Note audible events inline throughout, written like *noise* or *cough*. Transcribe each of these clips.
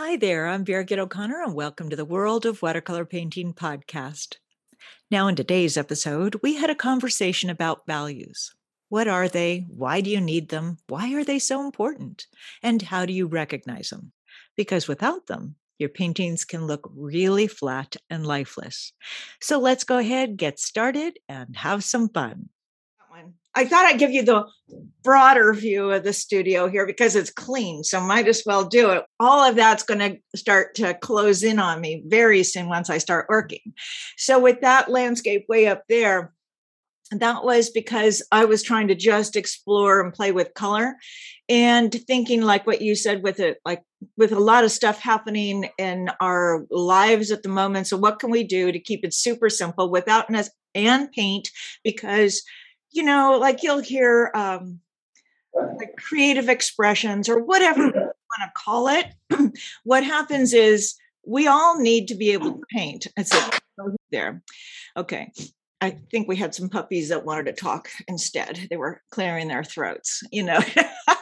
Hi there, I'm Birgit O'Connor, and welcome to the World of Watercolor Painting podcast. Now, in today's episode, we had a conversation about values. What are they? Why do you need them? Why are they so important? And how do you recognize them? Because without them, your paintings can look really flat and lifeless. So let's go ahead, get started, and have some fun one. I thought I'd give you the broader view of the studio here because it's clean, so might as well do it. All of that's going to start to close in on me very soon once I start working. So, with that landscape way up there, that was because I was trying to just explore and play with color and thinking like what you said with it like with a lot of stuff happening in our lives at the moment so what can we do to keep it super simple without and paint because you know, like you'll hear um, like creative expressions or whatever you *clears throat* want to call it. *clears throat* what happens is we all need to be able to paint. It's there. Okay. I think we had some puppies that wanted to talk instead. They were clearing their throats, you know.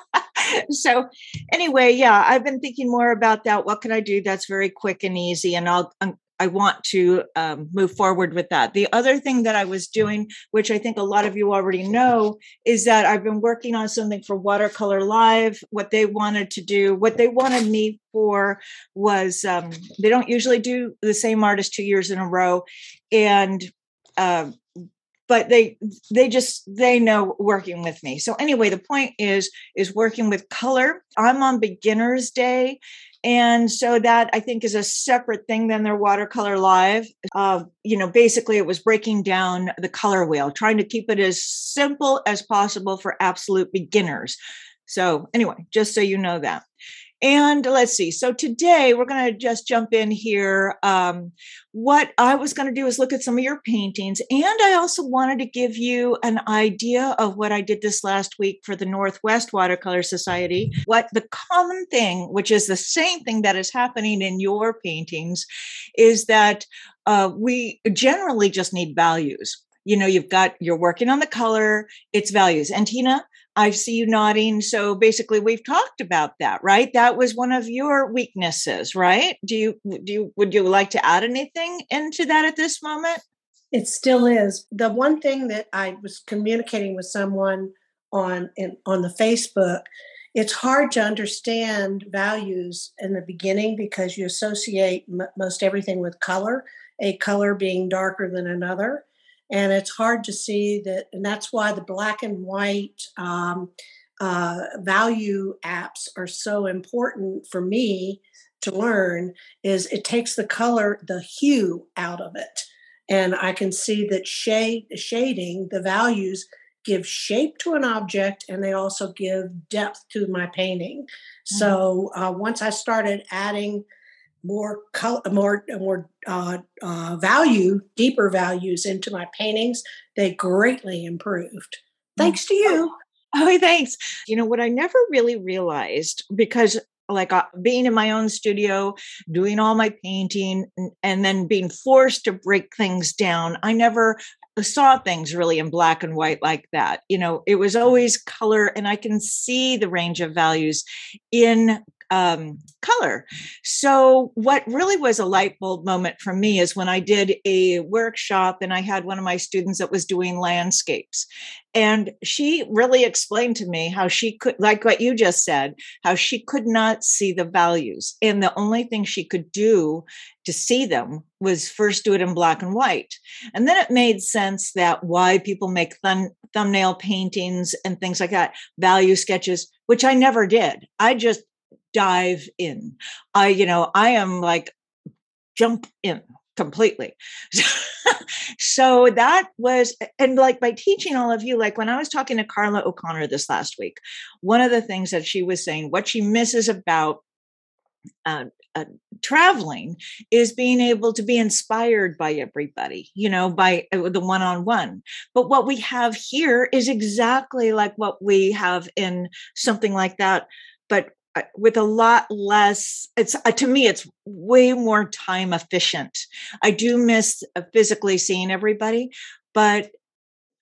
*laughs* so anyway, yeah, I've been thinking more about that. What can I do that's very quick and easy? And I'll um, I want to um, move forward with that. The other thing that I was doing, which I think a lot of you already know, is that I've been working on something for Watercolor Live. What they wanted to do, what they wanted me for was um, they don't usually do the same artist two years in a row. And uh, but they they just they know working with me so anyway the point is is working with color i'm on beginners day and so that I think is a separate thing than their watercolor live. Uh, you know, basically it was breaking down the color wheel, trying to keep it as simple as possible for absolute beginners. So anyway, just so you know that. And let's see. So today we're going to just jump in here. Um, what I was going to do is look at some of your paintings. And I also wanted to give you an idea of what I did this last week for the Northwest Watercolor Society. What the common thing, which is the same thing that is happening in your paintings, is that uh, we generally just need values you know you've got you're working on the color it's values and tina I see you nodding. So basically, we've talked about that, right? That was one of your weaknesses, right? Do you do you would you like to add anything into that at this moment? It still is. The one thing that I was communicating with someone on in, on the Facebook, it's hard to understand values in the beginning because you associate m- most everything with color, a color being darker than another and it's hard to see that and that's why the black and white um, uh, value apps are so important for me to learn is it takes the color the hue out of it and i can see that shade shading the values give shape to an object and they also give depth to my painting mm-hmm. so uh, once i started adding more color, more more uh, uh, value, deeper values into my paintings, they greatly improved. Thanks to you. *laughs* Oh, thanks. You know what I never really realized because like uh, being in my own studio, doing all my painting, and, and then being forced to break things down. I never saw things really in black and white like that. You know, it was always color, and I can see the range of values in um, color. So, what really was a light bulb moment for me is when I did a workshop and I had one of my students that was doing landscapes. And she really explained to me how she could, like what you just said, how she could not see the values. And the only thing she could do to see them was first do it in black and white. And then it made sense that why people make thumb, thumbnail paintings and things like that, value sketches, which I never did. I just dive in. I, you know, I am like jump in completely. *laughs* so that was, and like by teaching all of you, like when I was talking to Carla O'Connor this last week, one of the things that she was saying, what she misses about uh, uh, traveling is being able to be inspired by everybody, you know, by uh, the one on one. But what we have here is exactly like what we have in something like that, but with a lot less it's uh, to me it's way more time efficient. I do miss uh, physically seeing everybody but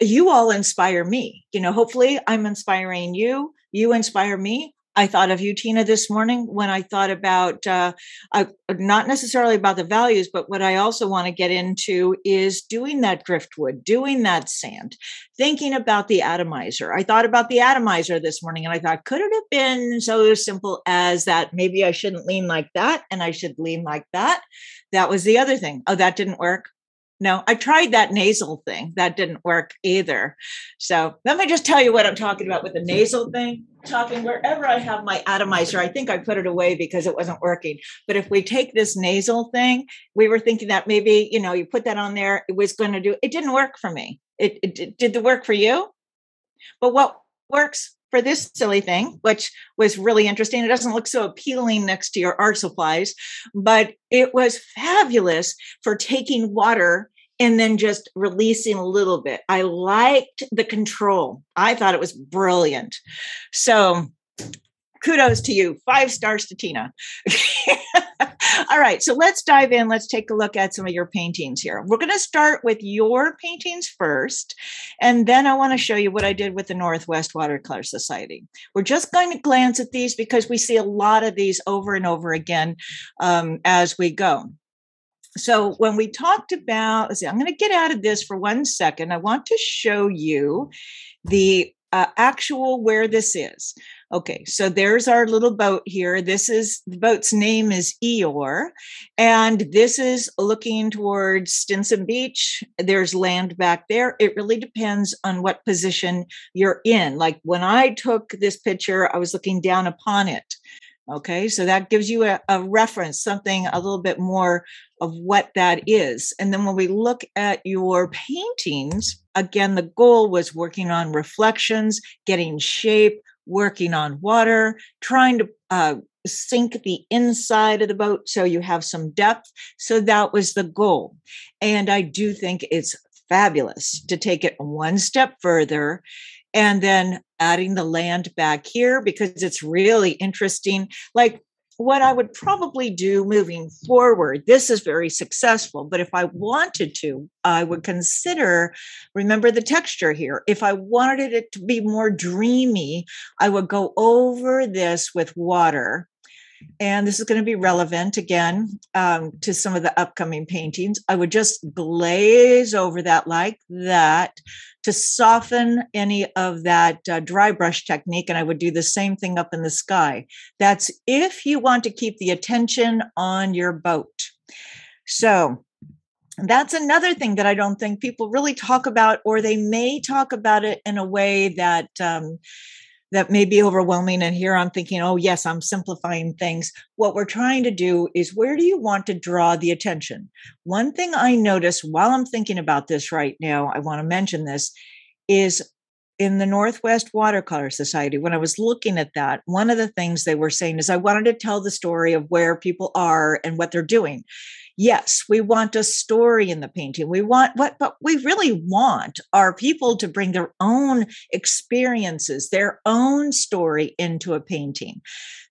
you all inspire me you know hopefully i'm inspiring you you inspire me I thought of you, Tina, this morning when I thought about uh, uh, not necessarily about the values, but what I also want to get into is doing that driftwood, doing that sand, thinking about the atomizer. I thought about the atomizer this morning and I thought, could it have been so simple as that maybe I shouldn't lean like that and I should lean like that? That was the other thing. Oh, that didn't work. No, I tried that nasal thing. That didn't work either. So let me just tell you what I'm talking about with the nasal thing. Talking wherever I have my atomizer, I think I put it away because it wasn't working. But if we take this nasal thing, we were thinking that maybe, you know, you put that on there, it was going to do, it didn't work for me. It, it, did the work for you. But what works for this silly thing, which was really interesting. It doesn't look so appealing next to your art supplies, but it was fabulous for taking water and then just releasing a little bit. I liked the control. I thought it was brilliant. So kudos to you. Five stars to Tina. *laughs* All right, so let's dive in. Let's take a look at some of your paintings here. We're going to start with your paintings first, and then I want to show you what I did with the Northwest Watercolor Society. We're just going to glance at these because we see a lot of these over and over again um, as we go. So when we talked about, let's see, I'm going to get out of this for one second. I want to show you the uh, actual where this is. Okay, so there's our little boat here. This is the boat's name is Eeyore, and this is looking towards Stinson Beach. There's land back there. It really depends on what position you're in. Like when I took this picture, I was looking down upon it. Okay, so that gives you a, a, reference, something a little bit more of what that is. And then when we look at your paintings, again, the goal was working on reflections, getting shape, working on water, trying to uh, sink the inside of the boat so you have some depth. So that was the goal. And I do think it's fabulous to take it one step further and then adding the land back here because it's really interesting. Like what I would probably do moving forward, this is very successful, but if I wanted to, I would consider, remember the texture here. If I wanted it to be more dreamy, I would go over this with water and this is going to be relevant again um, to some of the upcoming paintings. I would just glaze over that like that to soften any of that uh, dry brush technique. And I would do the same thing up in the sky. That's if you want to keep the attention on your boat. So that's another thing that I don't think people really talk about, or they may talk about it in a way that um, that may be overwhelming. And here I'm thinking, oh, yes, I'm simplifying things. What we're trying to do is where do you want to draw the attention? One thing I notice while I'm thinking about this right now, I want to mention this, is in the Northwest Watercolor Society, when I was looking at that, one of the things they were saying is I wanted to tell the story of where people are and what they're doing yes, we want a story in the painting. We want what, but we really want our people to bring their own experiences, their own story into a painting.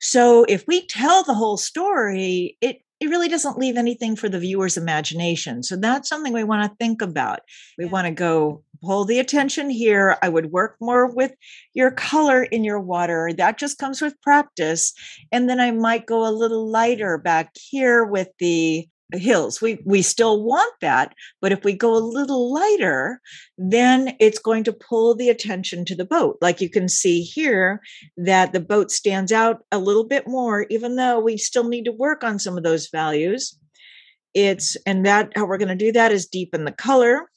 So if we tell the whole story, it it really doesn't leave anything for the viewer's imagination. So that's something we want to think about. We yeah. want to go pull the attention here. I would work more with your color in your water. That just comes with practice. And then I might go a little lighter back here with the hills. We we still want that, but if we go a little lighter, then it's going to pull the attention to the boat. Like you can see here that the boat stands out a little bit more even though we still need to work on some of those values. It's and that how we're going to do that is deepen the color.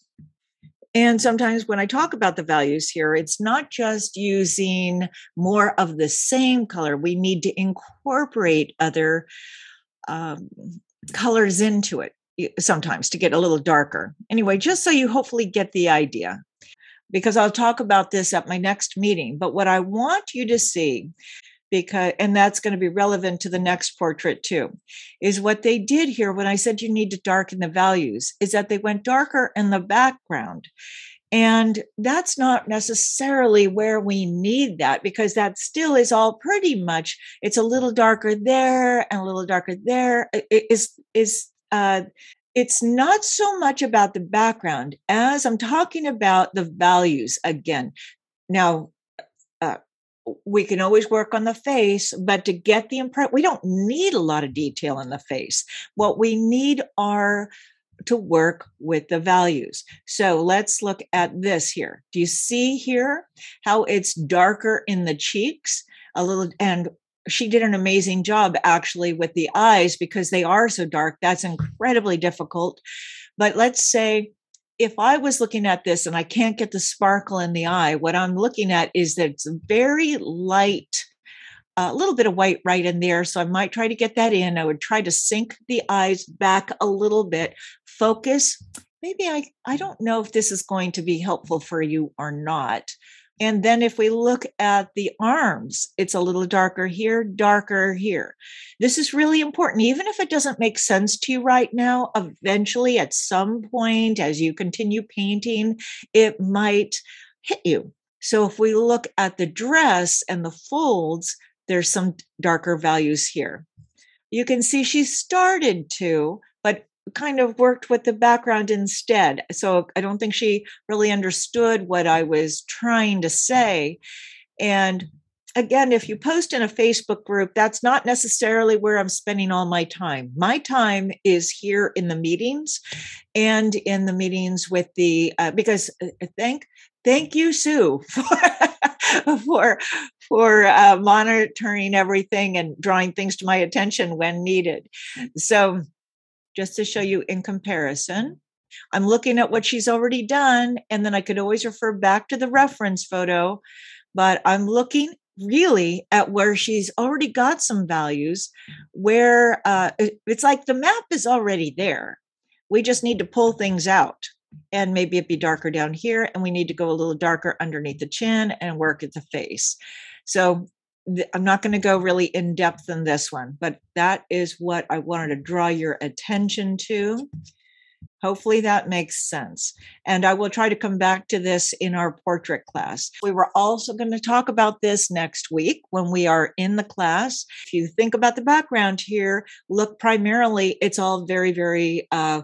And sometimes when I talk about the values here, it's not just using more of the same color. We need to incorporate other um, colors into it sometimes to get a little darker. Anyway, just so you hopefully get the idea, because I'll talk about this at my next meeting. But what I want you to see, because and that's going to be relevant to the next portrait too, is what they did here when I said you need to darken the values, is that they went darker in the background. And that's not necessarily where we need that because that still is all pretty much, it's a little darker there and a little darker there. It is, is, uh, it's not so much about the background as I'm talking about the values again. Now, uh, we can always work on the face, but to get the impression, we don't need a lot of detail in the face. What we need are to work with the values. So let's look at this here. Do you see here how it's darker in the cheeks? A little, and she did an amazing job actually with the eyes because they are so dark. That's incredibly difficult. But let's say if I was looking at this and I can't get the sparkle in the eye, what I'm looking at is that it's very light, a little bit of white right in there. So I might try to get that in. I would try to sink the eyes back a little bit, focus. Maybe I, I don't know if this is going to be helpful for you or not. And then if we look at the arms, it's a little darker here, darker here. This is really important. Even if it doesn't make sense to you right now, eventually at some point, as you continue painting, it might hit you. So if we look at the dress and the folds, there's some darker values here. You can see she started to, but kind of worked with the background instead. So I don't think she really understood what I was trying to say. And again, if you post in a Facebook group, that's not necessarily where I'm spending all my time. My time is here in the meetings and in the meetings with the uh, because uh, thank thank you, Sue, *laughs* for *laughs* for for uh, monitoring everything and drawing things to my attention when needed. So just to show you in comparison. I'm looking at what she's already done, and then I could always refer back to the reference photo, but I'm looking really at where she's already got some values, where uh, it's like the map is already there. We just need to pull things out. And maybe it be darker down here, and we need to go a little darker underneath the chin and work at the face. So I'm not going to go really in depth in this one, but that is what I wanted to draw your attention to. Hopefully that makes sense. And I will try to come back to this in our portrait class. We were also going to talk about this next week when we are in the class. If you think about the background here, look primarily, it's all very, very uh,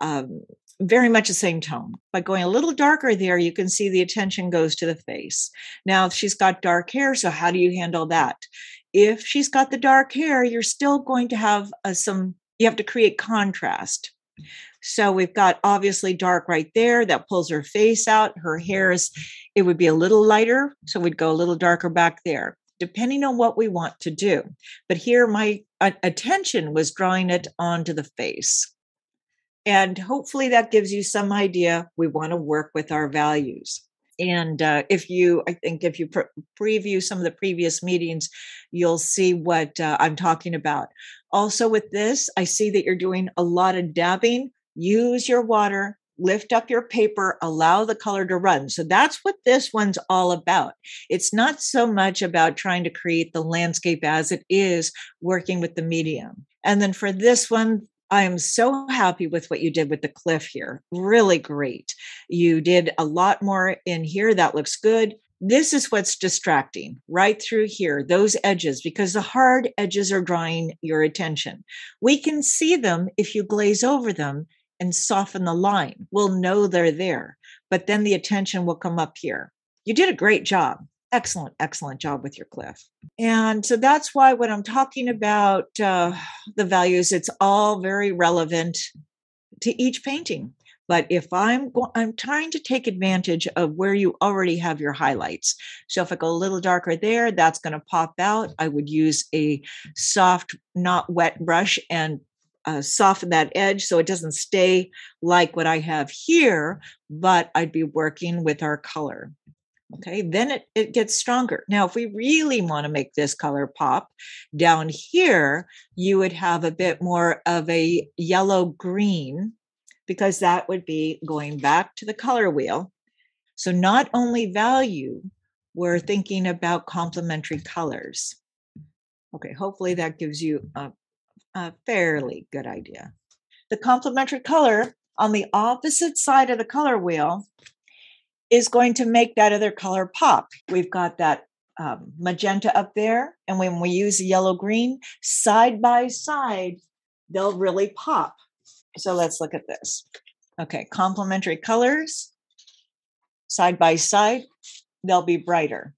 um, very much the same tone. By going a little darker there, you can see the attention goes to the face. Now, she's got dark hair, so how do you handle that? If she's got the dark hair, you're still going to have some, you have to create contrast. So we've got obviously dark right there that pulls her face out. Her hair is, it would be a little lighter. So we'd go a little darker back there, depending on what we want to do. But here, my attention was drawing it onto the face. And hopefully that gives you some idea. We want to work with our values. And uh, if you, I think if you pre- preview some of the previous meetings, you'll see what uh, I'm talking about. Also, with this, I see that you're doing a lot of dabbing. Use your water, lift up your paper, allow the color to run. So that's what this one's all about. It's not so much about trying to create the landscape as it is working with the medium. And then for this one, I am so happy with what you did with the cliff here. Really great. You did a lot more in here. That looks good. This is what's distracting right through here, those edges, because the hard edges are drawing your attention. We can see them if you glaze over them and soften the line. We'll know they're there, but then the attention will come up here. You did a great job excellent, excellent job with your cliff. And so that's why when I'm talking about uh, the values, it's all very relevant to each painting. But if I'm go- I'm trying to take advantage of where you already have your highlights. So if I go a little darker there, that's going to pop out. I would use a soft, not wet brush and uh, soften that edge so it doesn't stay like what I have here, but I'd be working with our color. Okay, then it, it gets stronger. Now, if we really want to make this color pop, down here, you would have a bit more of a yellow green because that would be going back to the color wheel. So, not only value, we're thinking about complementary colors. Okay, hopefully that gives you a, a fairly good idea. The complementary color on the opposite side of the color wheel is going to make that other color pop. We've got that um, magenta up there. And when we use yellow green side by side, they'll really pop. So let's look at this. Okay, complementary colors side by side, they'll be brighter.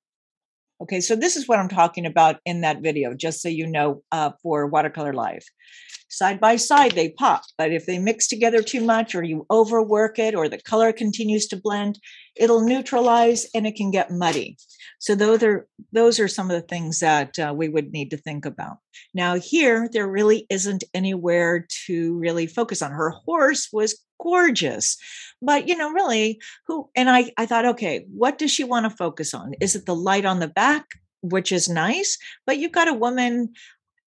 Okay, so this is what I'm talking about in that video, just so you know, uh, for Watercolor Live. Side by side, they pop, but if they mix together too much or you overwork it or the color continues to blend, it'll neutralize and it can get muddy. So those are those are some of the things that uh, we would need to think about. Now here, there really isn't anywhere to really focus on. Her horse was gorgeous, but you know, really, who? And I I thought, okay, what does she want to focus on? Is it the light on the back? which is nice. But you've got a woman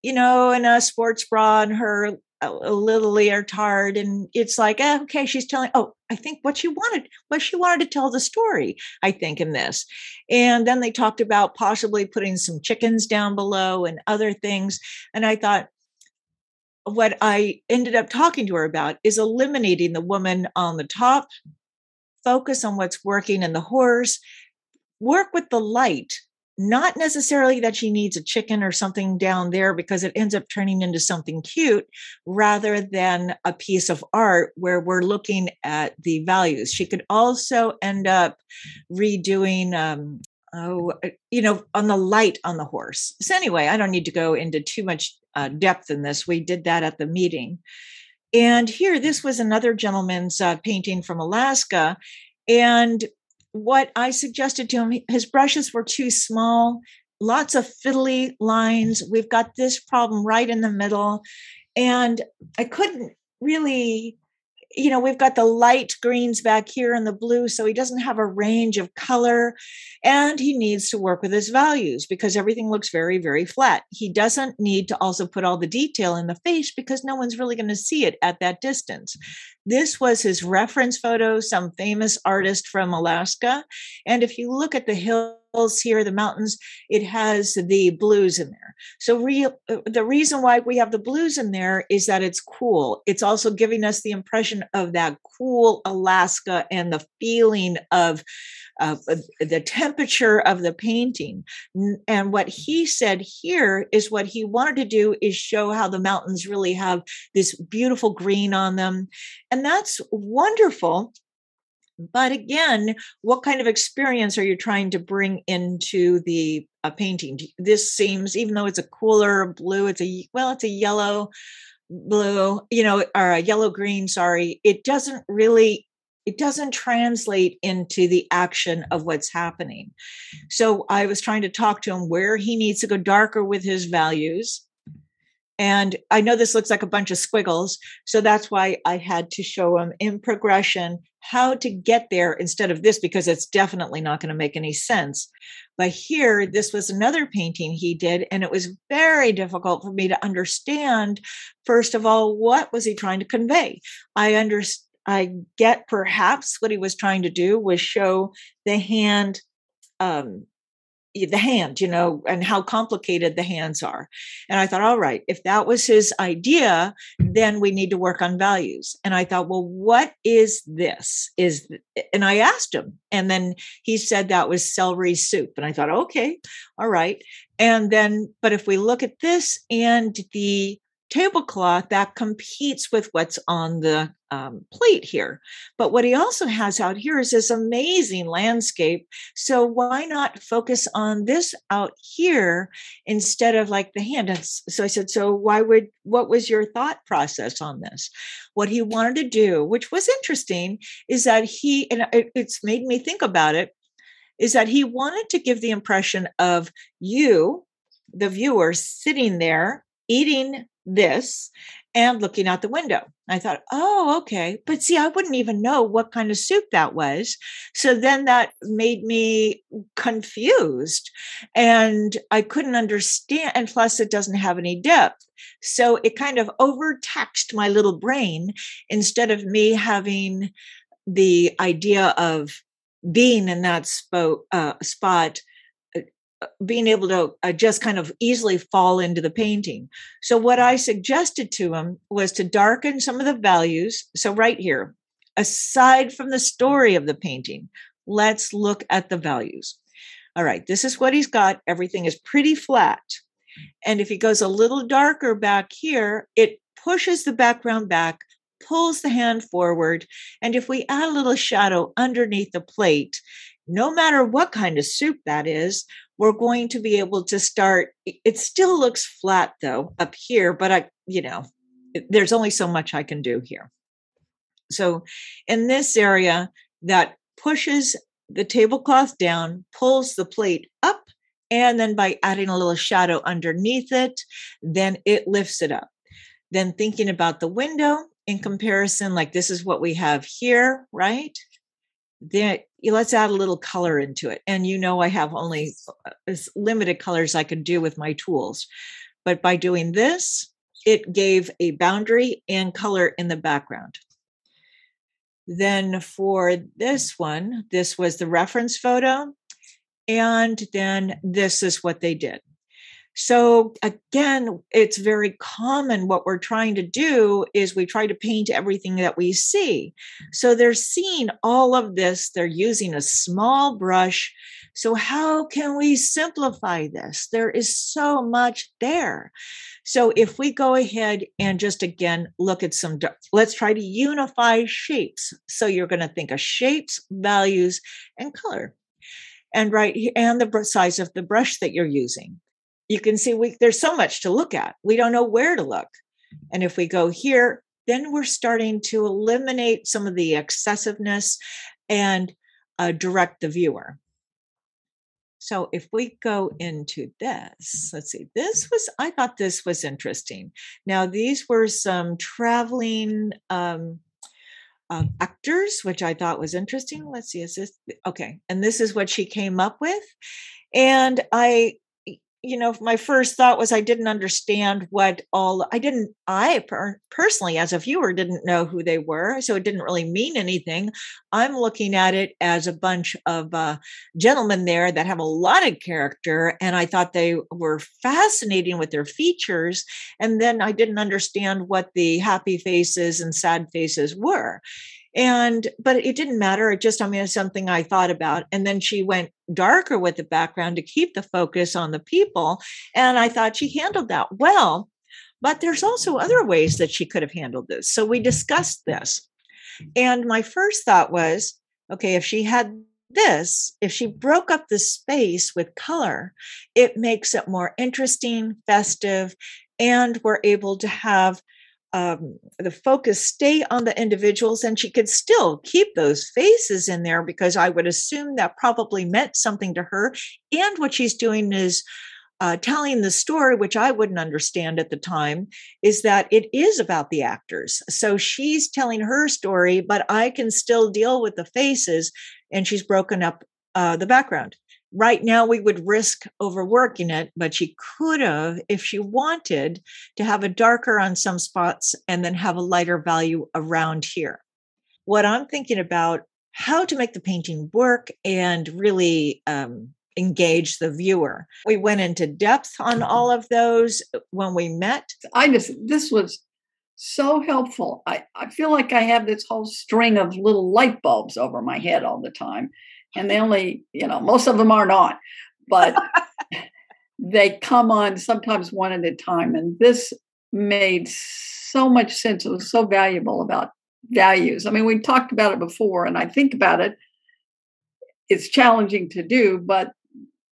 you know, in a sports bra and her a little leotard and it's like eh, okay she's telling oh i think what she wanted what she wanted to tell the story i think in this. And then they talked about possibly putting some chickens down below and other things and i thought what i ended up talking to her about is eliminating the woman on the top focus on what's working in the horse work with the light not necessarily that she needs a chicken or something down there because it ends up turning into something cute rather than a piece of art where we're looking at the values. She could also end up redoing um, oh, uh, you know, on the light on the horse. So, anyway, I don't need to go into too much uh, depth in this. We did that at the meeting. And here, this was another gentleman's uh, painting from Alaska. And what I suggested to him, his brushes were too small, lots of fiddly lines. We've got this problem right in the middle. And I couldn't really you know, we've got the light greens back here and the blue, so he doesn't have a range of color. And he needs to work with his values because everything looks very, very flat. He doesn't need to also put all the detail in the face because no one's really going to see it at that distance. This was his reference photo, some famous artist from Alaska. And if you look at the hill, here, the mountains, it has the blues in there. So real, uh, the reason why we have the blues in there is that it's cool. It's also giving us the impression of that cool Alaska and the feeling of uh, the temperature of the painting. And what he said here is what he wanted to do is show how the mountains really have this beautiful green on them. And that's wonderful but again, what kind of experience are you trying to bring into the uh, painting? This seems, even though it's a cooler blue, it's a well, it's a yellow blue, you know, or a yellow green. Sorry, it doesn't really it doesn't translate into the action of what's happening. So I was trying to talk to him where he needs to go darker with his values and I know this looks like a bunch of squiggles. So that's why I had to show them in progression how to get there instead of this, because it's definitely not going to make any sense. But here, this was another painting he did, and it was very difficult for me to understand. First of all, what was he trying to convey? I understand. I get perhaps what he was trying to do was show the hand um, the hand, you know, and how complicated the hands are. And I thought, all right, if that was his idea, then we need to work on values. And I thought, well, what is this? Is and I asked him, and then he said that was celery soup. And I thought, okay, all right. And then, but if we look at this and the tablecloth that competes with what's on the um, plate here. But what he also has out here is this amazing landscape. So why not focus on this out here instead of like the hand? And so I said, so why would, what was your thought process on this? What he wanted to do, which was interesting, is that he, and it's made me think about it, is that he wanted to give the impression of you, the viewer, sitting there eating this and looking out the window. I thought, oh, okay. But see, I wouldn't even know what kind of soup that was. So then that made me confused and I couldn't understand. And plus, it doesn't have any depth. So it kind of overtaxed my little brain instead of me having the idea of being in that spot, uh, spot being able to uh, just kind of easily fall into the painting. So, what I suggested to him was to darken some of the values. So, right here, aside from the story of the painting, let's look at the values. All right, this is what he's got. Everything is pretty flat. And if he goes a little darker back here, it pushes the background back, pulls the hand forward. And if we add a little shadow underneath the plate, no matter what kind of soup that is, we're going to be able to start. It still looks flat though up here, but I, you know, there's only so much I can do here. So in this area that pushes the tablecloth down, pulls the plate up, and then by adding a little shadow underneath it, then it lifts it up. Then thinking about the window in comparison, like this is what we have here, right? Then let's add a little color into it. And you know, I have only uh, limited colors I can do with my tools. But by doing this, it gave a boundary and color in the background. Then for this one, this was the reference photo. And then this is what they did. So again, it's very common. What we're trying to do is we try to paint everything that we see. So they're seeing all of this. They're using a small brush. So how can we simplify this? There is so much there. So if we go ahead and just again look at some, let's try to unify shapes. So you're going to think of shapes, values, and color. And right and the size of the brush that you're using you can see we there's so much to look at. We don't know where to look. And if we go here, then we're starting to eliminate some of the excessiveness and uh, direct the viewer. So if we go into this, let's see, this was, I thought this was interesting. Now, these were some traveling um, uh, actors, which I thought was interesting. Let's see, is this okay? And this is what she came up with. And I you know, my first thought was I didn't understand what all I didn't I per, personally as a viewer didn't know who they were, so it didn't really mean anything. I'm looking at it as a bunch of uh, gentlemen there that have a lot of character, and I thought they were fascinating with their features, and then I didn't understand what the happy faces and sad faces were and but it didn't matter it just i mean it's something i thought about. And then she went darker with the background to keep the focus on the people and i thought she handled that well. But there's also other ways that she could have handled this. So we discussed this. And my first thought was okay if she had this, if she broke up the space with color, it makes it more interesting, festive, and we're able to have um, the focus stay on the individuals and she could still keep those faces in there because I would assume that probably meant something to her. And what she's doing is uh, telling the story, which I wouldn't understand at the time, is that it is about the actors. So she's telling her story, but I can still deal with the faces, and she's broken up uh, the background right now we would risk overworking it, but she could have, if she wanted, to have a darker on some spots and then have a lighter value around here. What I'm thinking about how to make the painting work and really um, engage the viewer. We went into depth on all of those when we met. I just, this was so helpful. I, I feel like I have this whole string of little light bulbs over my head all the time and they only, you know, most of them aren't but *laughs* they come on sometimes one at a time. And this made so much sense. It was so valuable about values. I mean, we talked about it before, and I think about it. It's challenging to do, but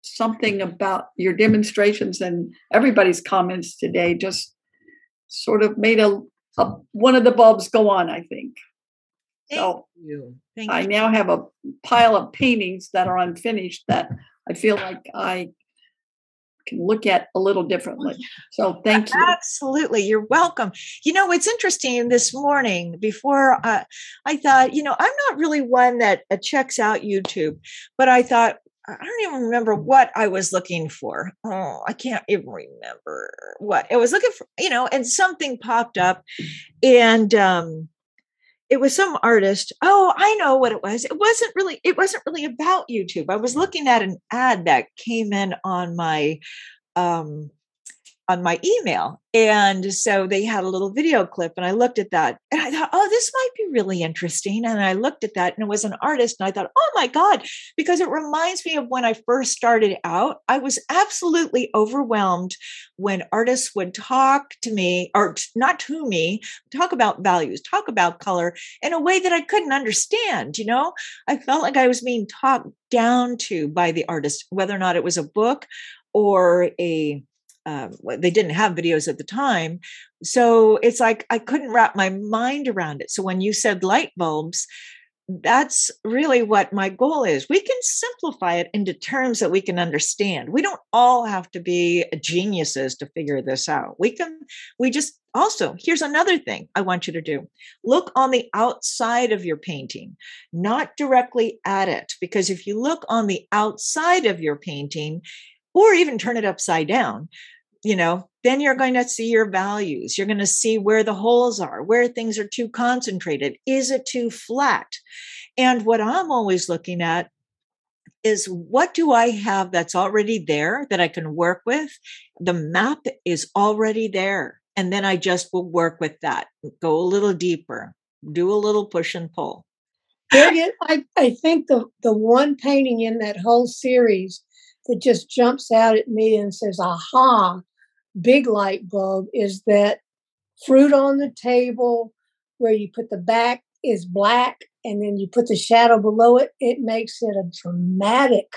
something about your demonstrations and everybody's comments today just sort of made a, a one of the bulbs go on. I think. Thank so you. Thank I you. now have a pile of paintings that are unfinished that I feel like I can look at a little differently. *laughs* So thank you. Absolutely. You're welcome. You know, it's interesting this morning before uh, I thought, you know, I'm not really one that uh, checks out YouTube, but I thought, I don't even remember what I was looking for. Oh, I can't even remember what I was looking for, you know, and something popped up and um it was some artist oh i know what it was. It wasn't really it wasn't really about youtube. I was looking at an ad that came in on my um on my email. And so they had a little video clip, and I looked at that and I thought, oh, this might be really interesting. And I looked at that and it was an artist, and I thought, oh my God, because it reminds me of when I first started out. I was absolutely overwhelmed when artists would talk to me, or not to me, talk about values, talk about color in a way that I couldn't understand. You know, I felt like I was being talked down to by the artist, whether or not it was a book or a um, they didn't have videos at the time. So it's like I couldn't wrap my mind around it. So when you said light bulbs, that's really what my goal is. We can simplify it into terms that we can understand. We don't all have to be geniuses to figure this out. We can, we just also, here's another thing I want you to do look on the outside of your painting, not directly at it. Because if you look on the outside of your painting, or even turn it upside down, you know, then you're going to see your values. You're going to see where the holes are, where things are too concentrated. Is it too flat? And what I'm always looking at is what do I have that's already there that I can work with? The map is already there. And then I just will work with that, go a little deeper, do a little push and pull. I, I think the, the one painting in that whole series that just jumps out at me and says, aha, big light bulb is that fruit on the table where you put the back is black and then you put the shadow below it, it makes it a dramatic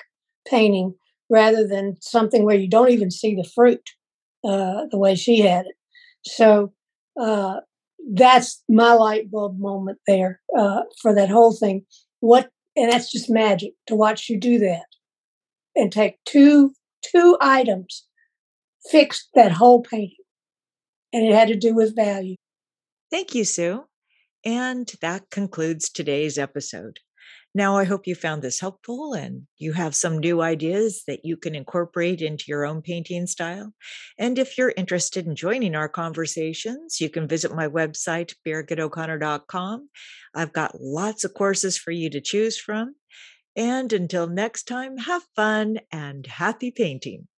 painting rather than something where you don't even see the fruit uh, the way she had it. So uh, that's my light bulb moment there uh, for that whole thing. What and that's just magic to watch you do that and take two two items fixed that whole painting. And it had to do with value. Thank you, Sue. And that concludes today's episode. Now, I hope you found this helpful and you have some new ideas that you can incorporate into your own painting style. And if you're interested in joining our conversations, you can visit my website, birgitoconnor.com. I've got lots of courses for you to choose from. And until next time, have fun and happy painting.